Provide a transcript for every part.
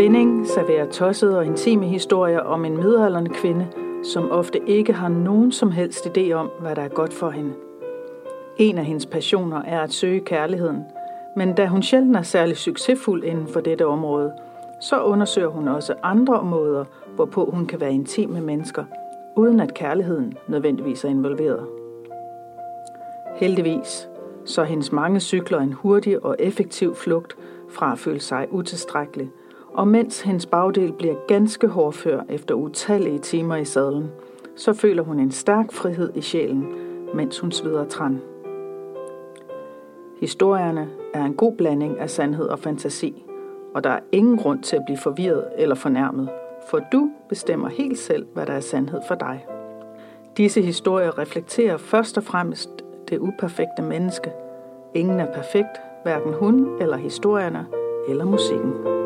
Spænding serverer tossede og intime historier om en midalderne kvinde, som ofte ikke har nogen som helst idé om, hvad der er godt for hende. En af hendes passioner er at søge kærligheden, men da hun sjældent er særlig succesfuld inden for dette område, så undersøger hun også andre måder, hvorpå hun kan være intim med mennesker, uden at kærligheden nødvendigvis er involveret. Heldigvis så hendes mange cykler en hurtig og effektiv flugt fra at føle sig utilstrækkelig, og mens hendes bagdel bliver ganske hårdfør efter utallige timer i sadlen, så føler hun en stærk frihed i sjælen, mens hun sveder træn. Historierne er en god blanding af sandhed og fantasi, og der er ingen grund til at blive forvirret eller fornærmet, for du bestemmer helt selv, hvad der er sandhed for dig. Disse historier reflekterer først og fremmest det uperfekte menneske. Ingen er perfekt, hverken hun eller historierne eller musikken.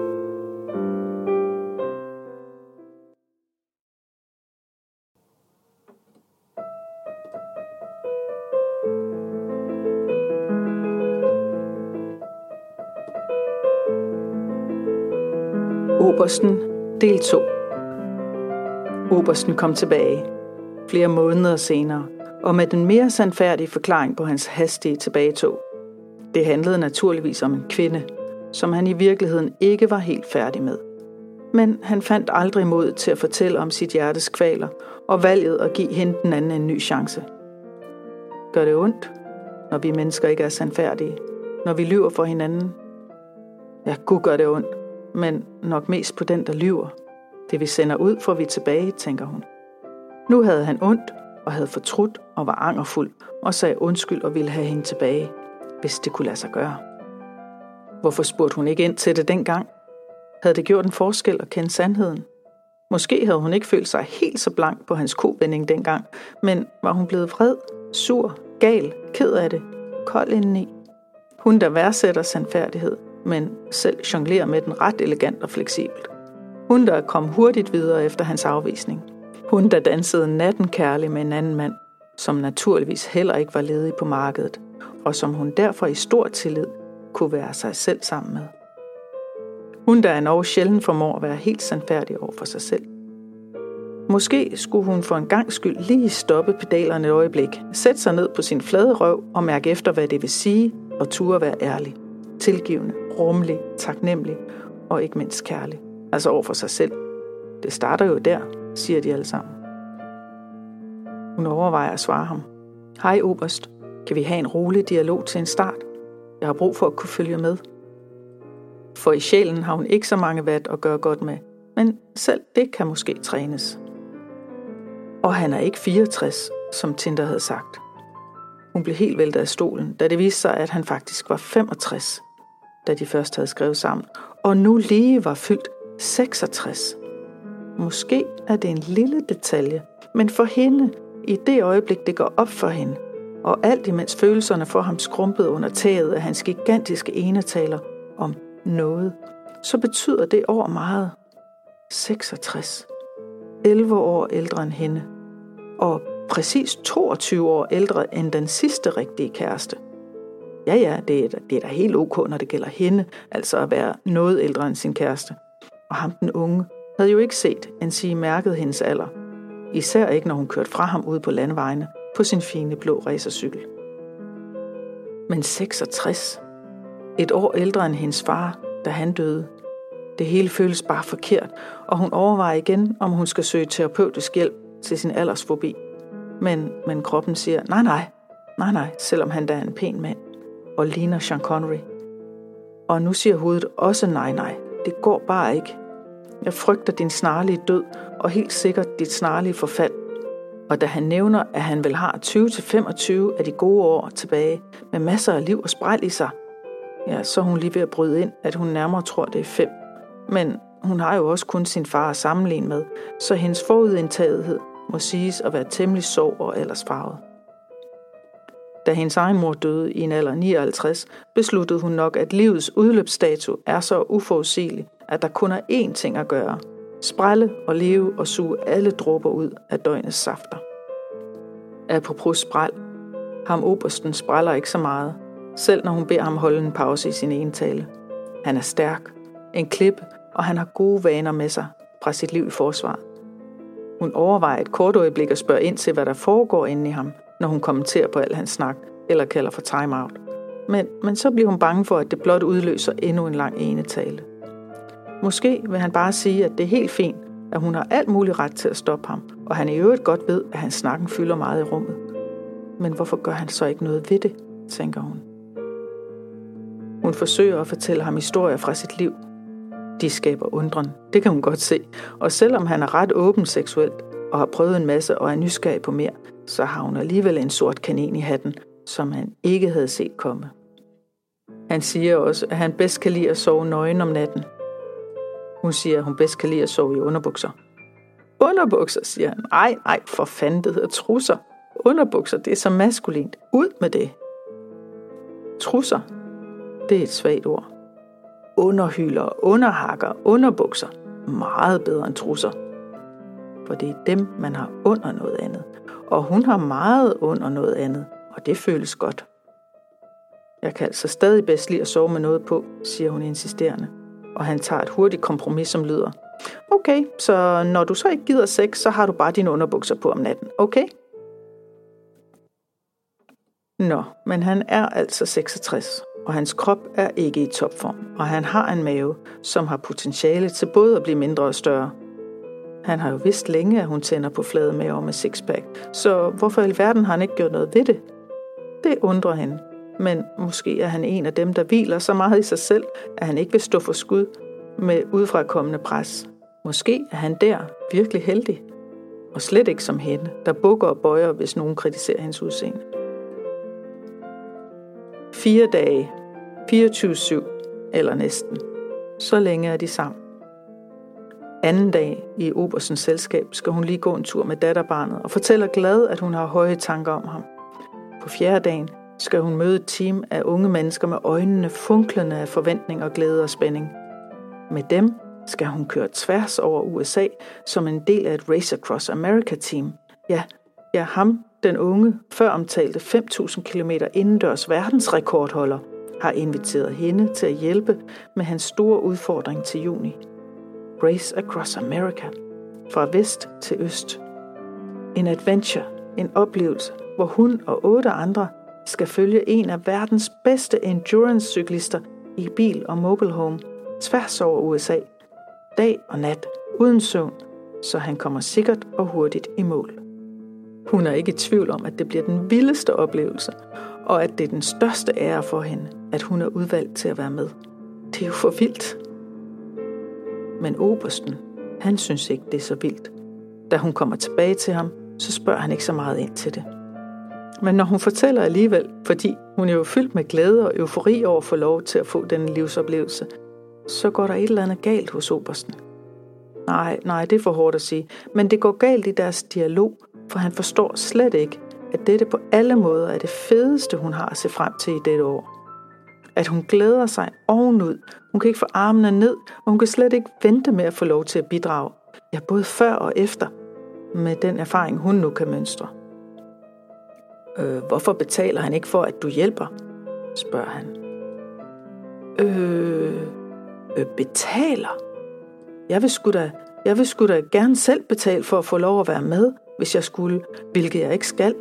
Obersten, del 2. Obersten kom tilbage flere måneder senere, og med den mere sandfærdige forklaring på hans hastige tilbagetog. Det handlede naturligvis om en kvinde, som han i virkeligheden ikke var helt færdig med. Men han fandt aldrig mod til at fortælle om sit hjertes kvaler og valget at give hende den anden en ny chance. Gør det ondt, når vi mennesker ikke er sandfærdige, når vi lyver for hinanden? Ja, gud gør det ondt, men nok mest på den, der lyver. Det vi sender ud, får vi tilbage, tænker hun. Nu havde han ondt og havde fortrudt og var angerfuld og sagde undskyld og ville have hende tilbage, hvis det kunne lade sig gøre. Hvorfor spurgte hun ikke ind til det dengang? Havde det gjort en forskel at kende sandheden? Måske havde hun ikke følt sig helt så blank på hans kovending dengang, men var hun blevet vred, sur, gal, ked af det, kold indeni? Hun, der værdsætter sandfærdighed, men selv jonglerer med den ret elegant og fleksibelt. Hun, der kom hurtigt videre efter hans afvisning. Hun, der dansede natten kærlig med en anden mand, som naturligvis heller ikke var ledig på markedet, og som hun derfor i stor tillid kunne være sig selv sammen med. Hun, der endnu sjældent formår at være helt sandfærdig over for sig selv. Måske skulle hun for en gang skyld lige stoppe pedalerne et øjeblik, sætte sig ned på sin flade røv og mærke efter, hvad det vil sige, og ture være ærlig, tilgivende, rummelig, taknemmelig og ikke mindst kærlig. Altså over for sig selv. Det starter jo der, siger de alle sammen. Hun overvejer at svare ham. Hej, Oberst. Kan vi have en rolig dialog til en start? Jeg har brug for at kunne følge med. For i sjælen har hun ikke så mange vat at gøre godt med, men selv det kan måske trænes. Og han er ikke 64, som Tinder havde sagt. Hun blev helt væltet af stolen, da det viste sig, at han faktisk var 65, da de først havde skrevet sammen, og nu lige var fyldt 66. Måske er det en lille detalje, men for hende, i det øjeblik det går op for hende, og alt imens følelserne for ham skrumpet under taget af hans gigantiske enetaler om noget, så betyder det år meget. 66. 11 år ældre end hende. Og præcis 22 år ældre end den sidste rigtige kæreste. Ja, ja, det er, da, det er da helt ok, når det gælder hende, altså at være noget ældre end sin kæreste. Og ham den unge havde jo ikke set en sige mærket hendes alder. Især ikke, når hun kørte fra ham ud på landevejene på sin fine blå racercykel. Men 66. Et år ældre end hendes far, da han døde. Det hele føles bare forkert, og hun overvejer igen, om hun skal søge terapeutisk hjælp til sin aldersfobi. Men, men kroppen siger, nej nej, nej nej, selvom han da er en pæn mand, og ligner Sean Connery. Og nu siger hovedet også nej nej, det går bare ikke. Jeg frygter din snarlige død, og helt sikkert dit snarlige forfald. Og da han nævner, at han vel har 20-25 af de gode år tilbage, med masser af liv og spræl i sig, ja, så er hun lige ved at bryde ind, at hun nærmere tror, det er fem. Men hun har jo også kun sin far at sammenligne med, så hendes forudindtagethed må siges at være temmelig sov og aldersfarvet. Da hendes egen mor døde i en alder 59, besluttede hun nok, at livets udløbsdato er så uforudsigelig, at der kun er én ting at gøre. Sprælle og leve og suge alle dråber ud af døgnets safter. Apropos spræl. Ham obersten spræller ikke så meget, selv når hun beder ham holde en pause i sin ene tale. Han er stærk, en klip, og han har gode vaner med sig fra sit liv i forsvaret. Hun overvejer et kort øjeblik at spørge ind til, hvad der foregår inde i ham, når hun kommenterer på al hans snak eller kalder for timeout. Men, men så bliver hun bange for, at det blot udløser endnu en lang enetale. Måske vil han bare sige, at det er helt fint, at hun har alt mulig ret til at stoppe ham, og han i øvrigt godt ved, at hans snakken fylder meget i rummet. Men hvorfor gør han så ikke noget ved det, tænker hun. Hun forsøger at fortælle ham historier fra sit liv. De skaber undren, det kan hun godt se. Og selvom han er ret åben seksuelt og har prøvet en masse og er nysgerrig på mere, så har hun alligevel en sort kanin i hatten, som han ikke havde set komme. Han siger også, at han bedst kan lide at sove nøgen om natten. Hun siger, at hun bedst kan lide at sove i underbukser. Underbukser, siger han. Ej, ej, for fanden, det hedder trusser. Underbukser, det er så maskulint. Ud med det. Trusser, det er et svagt ord. Underhylder, underhakker, underbukser. Meget bedre end trusser. For det er dem, man har under noget andet. Og hun har meget under noget andet, og det føles godt. Jeg kan altså stadig bedst lide at sove med noget på, siger hun insisterende. Og han tager et hurtigt kompromis, som lyder. Okay, så når du så ikke gider sex, så har du bare dine underbukser på om natten, okay? Nå, men han er altså 66, og hans krop er ikke i topform, og han har en mave, som har potentiale til både at blive mindre og større. Han har jo vidst længe, at hun tænder på flade maver med sixpack, så hvorfor i verden har han ikke gjort noget ved det? Det undrer hende, men måske er han en af dem, der hviler så meget i sig selv, at han ikke vil stå for skud med udfrakommende pres. Måske er han der virkelig heldig, og slet ikke som hende, der bukker og bøjer, hvis nogen kritiserer hendes udseende. Fire dage, 24-7 eller næsten. Så længe er de sammen. Anden dag i Obersens selskab skal hun lige gå en tur med datterbarnet og fortæller glad, at hun har høje tanker om ham. På fjerde dagen skal hun møde et team af unge mennesker med øjnene funklende af forventning og glæde og spænding. Med dem skal hun køre tværs over USA som en del af et Race Across America team. Ja, ja ham, den unge, før omtalte 5.000 km indendørs verdensrekordholder, har inviteret hende til at hjælpe med hans store udfordring til juni. Race Across America. Fra vest til øst. En adventure, en oplevelse, hvor hun og otte andre skal følge en af verdens bedste endurance-cyklister i bil og mobile home tværs over USA, dag og nat, uden søvn, så han kommer sikkert og hurtigt i mål. Hun er ikke i tvivl om, at det bliver den vildeste oplevelse, og at det er den største ære for hende, at hun er udvalgt til at være med. Det er jo for vildt. Men Obersten, han synes ikke, det er så vildt. Da hun kommer tilbage til ham, så spørger han ikke så meget ind til det. Men når hun fortæller alligevel, fordi hun er jo fyldt med glæde og eufori over at få lov til at få den livsoplevelse, så går der et eller andet galt hos Obersten. Nej, nej, det er for hårdt at sige, men det går galt i deres dialog, for han forstår slet ikke, at dette på alle måder er det fedeste, hun har at se frem til i dette år. At hun glæder sig ovenud. Hun kan ikke få armene ned, og hun kan slet ikke vente med at få lov til at bidrage. Ja, både før og efter, med den erfaring, hun nu kan mønstre. Øh, hvorfor betaler han ikke for, at du hjælper? spørger han. Øh, øh betaler? Jeg vil sgu da, jeg vil sgu da gerne selv betale for at få lov at være med, hvis jeg skulle, hvilket jeg ikke skal.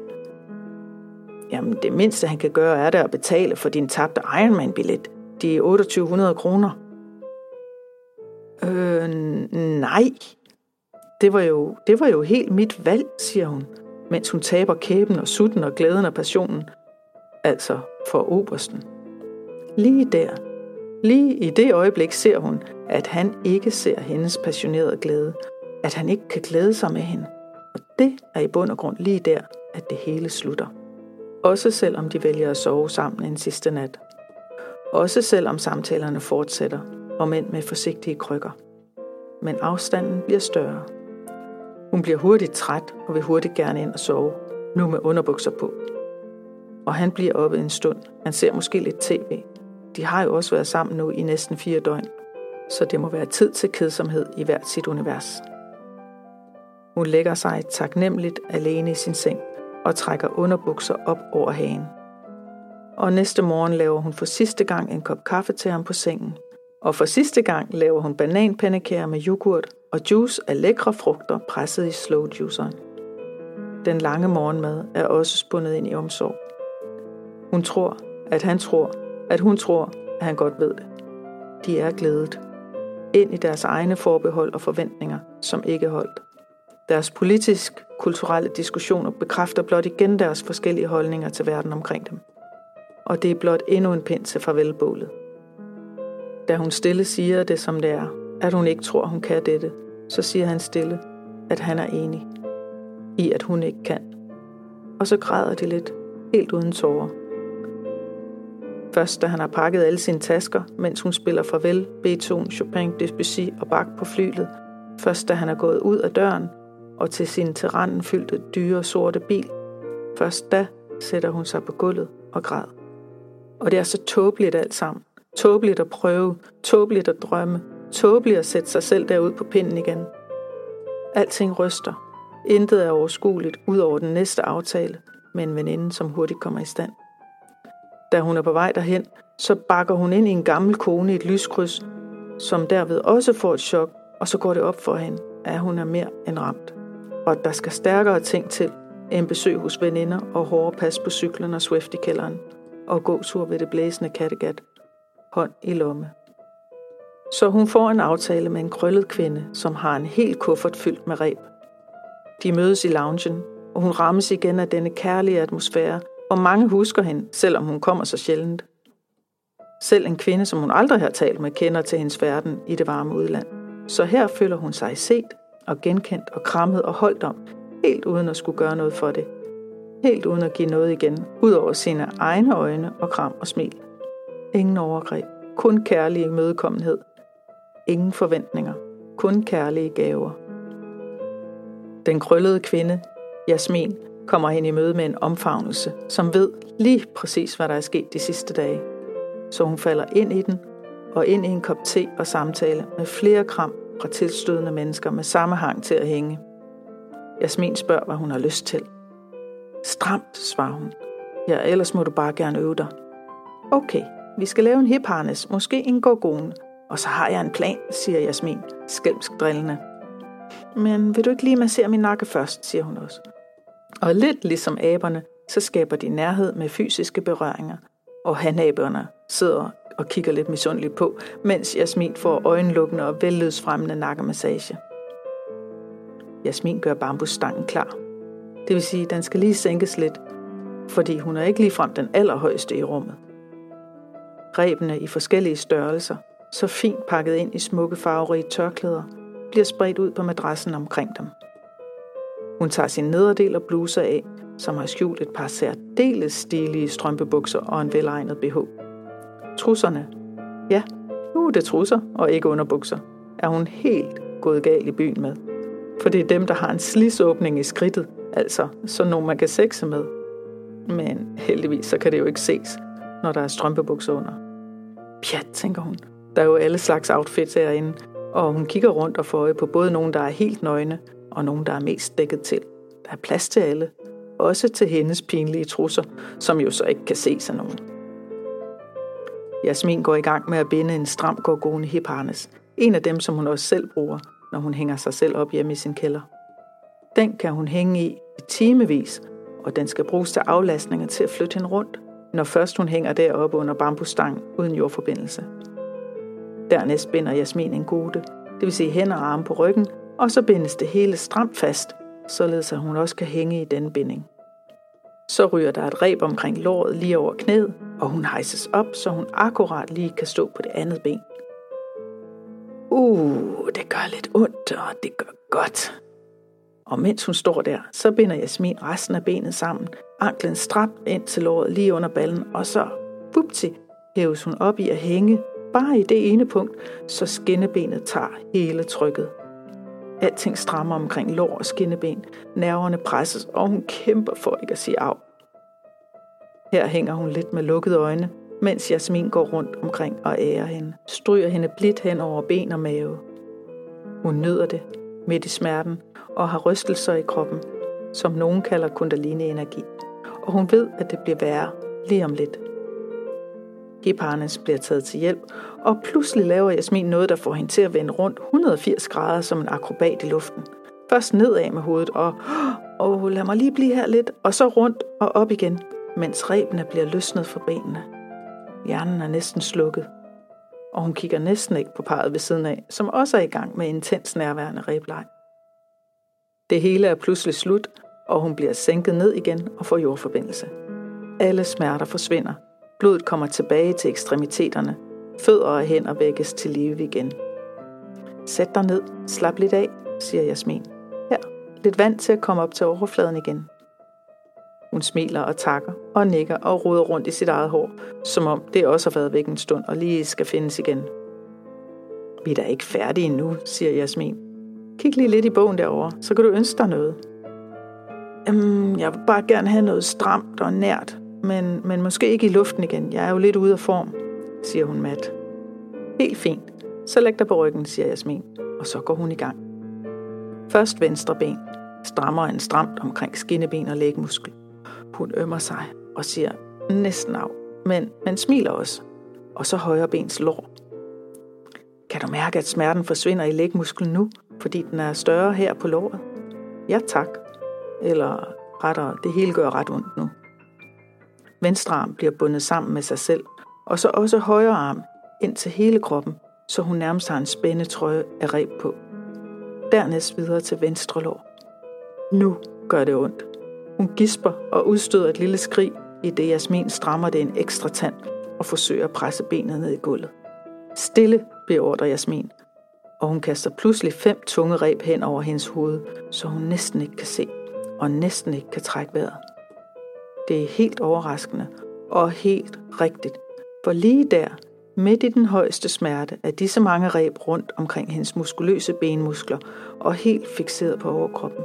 Jamen, det mindste han kan gøre, er da at betale for din tabte Ironman-billet. De 2800 kroner. Øh, nej. Det var, jo, det var jo helt mit valg, siger hun, mens hun taber kæben og sutten og glæden og passionen. Altså for obersten. Lige der, lige i det øjeblik ser hun, at han ikke ser hendes passionerede glæde. At han ikke kan glæde sig med hende. Og det er i bund og grund lige der, at det hele slutter. Også selvom de vælger at sove sammen en sidste nat. Også selvom samtalerne fortsætter, om end med forsigtige krykker. Men afstanden bliver større. Hun bliver hurtigt træt og vil hurtigt gerne ind og sove, nu med underbukser på. Og han bliver oppe en stund. Han ser måske lidt tv. De har jo også været sammen nu i næsten fire døgn, så det må være tid til kedsomhed i hvert sit univers. Hun lægger sig taknemmeligt alene i sin seng og trækker underbukser op over hagen. Og næste morgen laver hun for sidste gang en kop kaffe til ham på sengen Og for sidste gang laver hun bananpandekager med yoghurt og juice af lækre frugter presset i slow juiceren. Den lange morgenmad er også spundet ind i omsorg. Hun tror, at han tror, at hun tror, at han godt ved det. De er glædet. Ind i deres egne forbehold og forventninger, som ikke holdt. Deres politisk-kulturelle diskussioner bekræfter blot igen deres forskellige holdninger til verden omkring dem. Og det er blot endnu en pind til farvelbålet. Da hun stille siger det som det er, at hun ikke tror, hun kan dette, så siger han stille, at han er enig i, at hun ikke kan. Og så græder de lidt, helt uden tårer. Først da han har pakket alle sine tasker, mens hun spiller farvel, Beethoven, Chopin, Debussy og Bach på flylet. Først da han er gået ud af døren og til sin terranen fyldte dyre sorte bil. Først da sætter hun sig på gulvet og græder. Og det er så tåbeligt alt sammen. Tåbeligt at prøve, tåbeligt at drømme, tåbeligt at sætte sig selv derud på pinden igen. Alting ryster. Intet er overskueligt ud over den næste aftale med en veninde, som hurtigt kommer i stand. Da hun er på vej derhen, så bakker hun ind i en gammel kone i et lyskryds, som derved også får et chok, og så går det op for hende, at hun er mere end ramt. Og der skal stærkere ting til end besøg hos veninder og hårde pas på cyklen og Swift i kælderen, og gåtur ved det blæsende Kattegat, hånd i lomme. Så hun får en aftale med en krøllet kvinde, som har en helt kuffert fyldt med reb. De mødes i loungen, og hun rammes igen af denne kærlige atmosfære, og mange husker hende, selvom hun kommer så sjældent. Selv en kvinde, som hun aldrig har talt med, kender til hendes verden i det varme udland. Så her føler hun sig set og genkendt og krammet og holdt om, helt uden at skulle gøre noget for det. Helt uden at give noget igen, ud over sine egne øjne og kram og smil. Ingen overgreb, kun kærlig imødekommenhed. Ingen forventninger, kun kærlige gaver. Den krøllede kvinde, Jasmin, kommer hen i møde med en omfavnelse, som ved lige præcis, hvad der er sket de sidste dage. Så hun falder ind i den, og ind i en kop te og samtale med flere kram fra tilstødende mennesker med samme hang til at hænge. Jasmin spørger, hvad hun har lyst til. Stramt, svarer hun. Ja, ellers må du bare gerne øve dig. Okay, vi skal lave en hip harness, måske en gorgon. Og så har jeg en plan, siger Jasmin, skælmsk drillende. Men vil du ikke lige massere min nakke først, siger hun også. Og lidt ligesom aberne, så skaber de nærhed med fysiske berøringer. Og hanaberne sidder og kigger lidt misundeligt på, mens Jasmin får øjenlukkende og vellydsfremmende nakkemassage. Jasmin gør bambusstangen klar. Det vil sige, at den skal lige sænkes lidt, fordi hun er ikke ligefrem den allerhøjeste i rummet. Rebene i forskellige størrelser, så fint pakket ind i smukke farverige tørklæder, bliver spredt ud på madrassen omkring dem. Hun tager sin nederdel og bluse af, som har skjult et par særdeles stilige strømpebukser og en velegnet BH. Trusserne. Ja, nu er det trusser og ikke underbukser. Er hun helt gået galt i byen med. For det er dem, der har en slidsåbning i skridtet, altså så nogen man kan sexe med. Men heldigvis så kan det jo ikke ses, når der er strømpebukser under. Pjat, tænker hun. Der er jo alle slags outfits herinde, og hun kigger rundt og får øje på både nogen, der er helt nøgne, og nogen, der er mest dækket til. Der er plads til alle, også til hendes pinlige trusser, som jo så ikke kan ses af nogen. Jasmin går i gang med at binde en stram gorgone hipharnes. En af dem, som hun også selv bruger, når hun hænger sig selv op hjemme i sin kælder. Den kan hun hænge i i timevis, og den skal bruges til aflastninger til at flytte hende rundt, når først hun hænger deroppe under bambusstang uden jordforbindelse. Dernæst binder Jasmin en gode, det vil sige hænder og arme på ryggen, og så bindes det hele stramt fast, således at hun også kan hænge i denne binding. Så ryger der et reb omkring låret lige over knæet, og hun hejses op, så hun akkurat lige kan stå på det andet ben. Uh, det gør lidt ondt, og det gør godt. Og mens hun står der, så binder Jasmin resten af benet sammen, anklen stramt ind til låret lige under ballen, og så, bupti, hæves hun op i at hænge, bare i det ene punkt, så skinnebenet tager hele trykket. Alting strammer omkring lår og skinneben, nerverne presses, og hun kæmper for ikke at sige af. Her hænger hun lidt med lukkede øjne, mens Jasmin går rundt omkring og ærer hende, stryger hende blidt hen over ben og mave. Hun nyder det, midt i smerten, og har rystelser i kroppen, som nogen kalder kundalini-energi. Og hun ved, at det bliver værre lige om lidt. Hipparnes bliver taget til hjælp, og pludselig laver Jasmin noget, der får hende til at vende rundt 180 grader som en akrobat i luften. Først nedad med hovedet, og åh, lad mig lige blive her lidt, og så rundt og op igen, mens rebene bliver løsnet fra benene. Hjernen er næsten slukket, og hun kigger næsten ikke på parret ved siden af, som også er i gang med intens nærværende rebleg. Det hele er pludselig slut, og hun bliver sænket ned igen og får jordforbindelse. Alle smerter forsvinder. Blodet kommer tilbage til ekstremiteterne. Fødder og hænder vækkes til live igen. Sæt dig ned, slap lidt af, siger Jasmin. Her, lidt vand til at komme op til overfladen igen. Hun smiler og takker og nikker og roder rundt i sit eget hår, som om det også har været væk en stund og lige skal findes igen. Vi er da ikke færdige nu, siger Jasmin. Kig lige lidt i bogen derovre, så kan du ønske dig noget. Øhm, jeg vil bare gerne have noget stramt og nært, men, men måske ikke i luften igen. Jeg er jo lidt ude af form, siger hun mat. Helt fint. Så læg dig på ryggen, siger Jasmin, og så går hun i gang. Først venstre ben, strammer en stramt omkring skinneben og lægmuskel. Hun ømmer sig og siger næsten af, men, men smiler også. Og så højre bens lår. Kan du mærke, at smerten forsvinder i lægmusklen nu, fordi den er større her på låret? Ja tak. Eller rettere, det hele gør ret ondt nu. Venstre arm bliver bundet sammen med sig selv, og så også højre arm ind til hele kroppen, så hun nærmest har en spændetrøje af reb på. Dernæst videre til venstre lår. Nu gør det ondt. Hun gisper og udstøder et lille skrig, i det Jasmin strammer det en ekstra tand og forsøger at presse benet ned i gulvet. Stille, beordrer Jasmin, og hun kaster pludselig fem tunge reb hen over hendes hoved, så hun næsten ikke kan se og næsten ikke kan trække vejret. Det er helt overraskende og helt rigtigt, for lige der, midt i den højeste smerte, er disse mange reb rundt omkring hendes muskuløse benmuskler og helt fixeret på overkroppen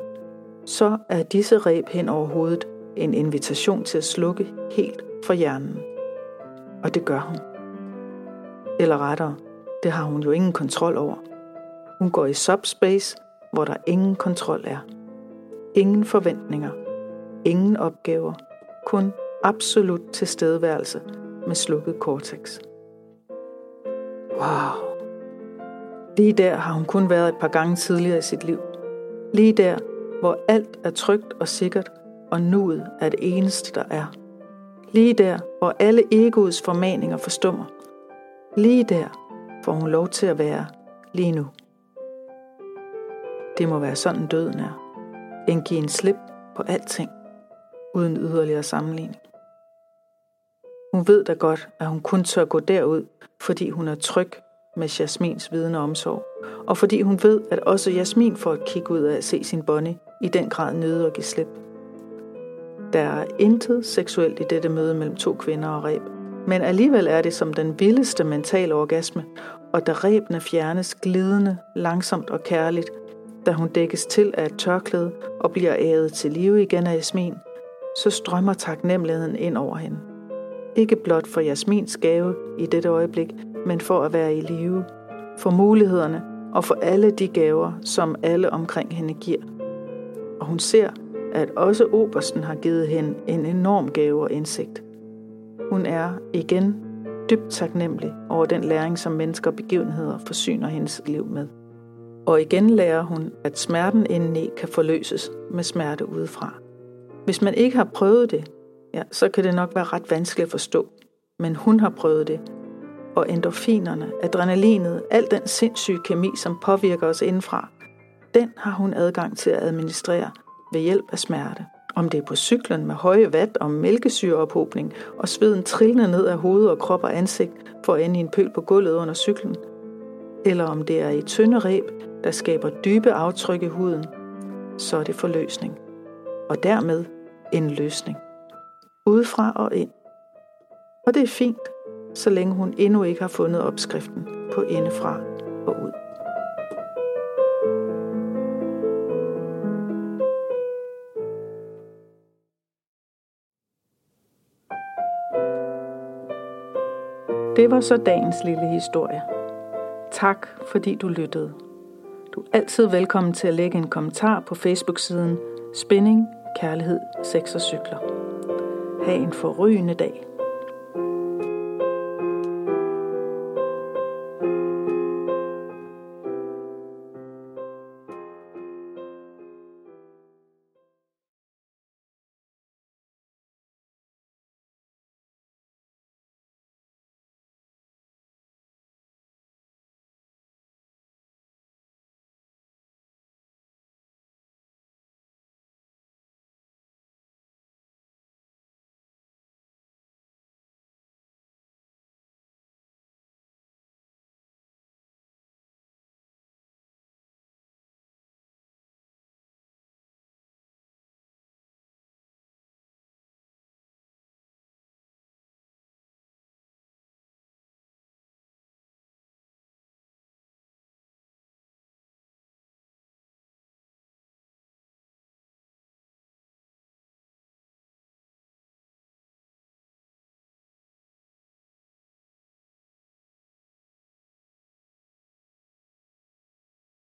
så er disse reb hen over hovedet en invitation til at slukke helt for hjernen. Og det gør hun. Eller rettere, det har hun jo ingen kontrol over. Hun går i subspace, hvor der ingen kontrol er. Ingen forventninger. Ingen opgaver. Kun absolut tilstedeværelse med slukket cortex. Wow. Lige der har hun kun været et par gange tidligere i sit liv. Lige der hvor alt er trygt og sikkert, og nuet er det eneste, der er. Lige der, hvor alle egoets formaninger forstummer. Lige der får hun lov til at være lige nu. Det må være sådan døden er. En give en slip på alting, uden yderligere sammenligning. Hun ved da godt, at hun kun tør gå derud, fordi hun er tryg med Jasmins viden og omsorg, og fordi hun ved, at også Jasmin får et kig ud af at se sin Bonnie i den grad nøde at give slip. Der er intet seksuelt i dette møde mellem to kvinder og reb, men alligevel er det som den vildeste mentale orgasme, og da rebene fjernes glidende, langsomt og kærligt, da hun dækkes til af et tørklæde og bliver æret til live igen af Jasmin, så strømmer taknemmeligheden ind over hende. Ikke blot for Jasmins gave i dette øjeblik, men for at være i live, for mulighederne og for alle de gaver, som alle omkring hende giver og hun ser, at også Obersten har givet hende en enorm gave og indsigt. Hun er igen dybt taknemmelig over den læring, som mennesker og begivenheder forsyner hendes liv med. Og igen lærer hun, at smerten indeni kan forløses med smerte udefra. Hvis man ikke har prøvet det, ja, så kan det nok være ret vanskeligt at forstå. Men hun har prøvet det, og endorfinerne, adrenalinet, al den sindssyge kemi, som påvirker os indfra, den har hun adgang til at administrere ved hjælp af smerte. Om det er på cyklen med høje vat og mælkesyreophobning og sveden trillende ned af hoved og krop og ansigt for at ende i en pøl på gulvet under cyklen, eller om det er i tynde reb, der skaber dybe aftryk i huden, så er det forløsning. Og dermed en løsning. Udefra og ind. Og det er fint, så længe hun endnu ikke har fundet opskriften på indefra og ud. Det var så dagens lille historie. Tak fordi du lyttede. Du er altid velkommen til at lægge en kommentar på Facebook-siden Spænding, Kærlighed, Sex og Cykler. Ha' en forrygende dag.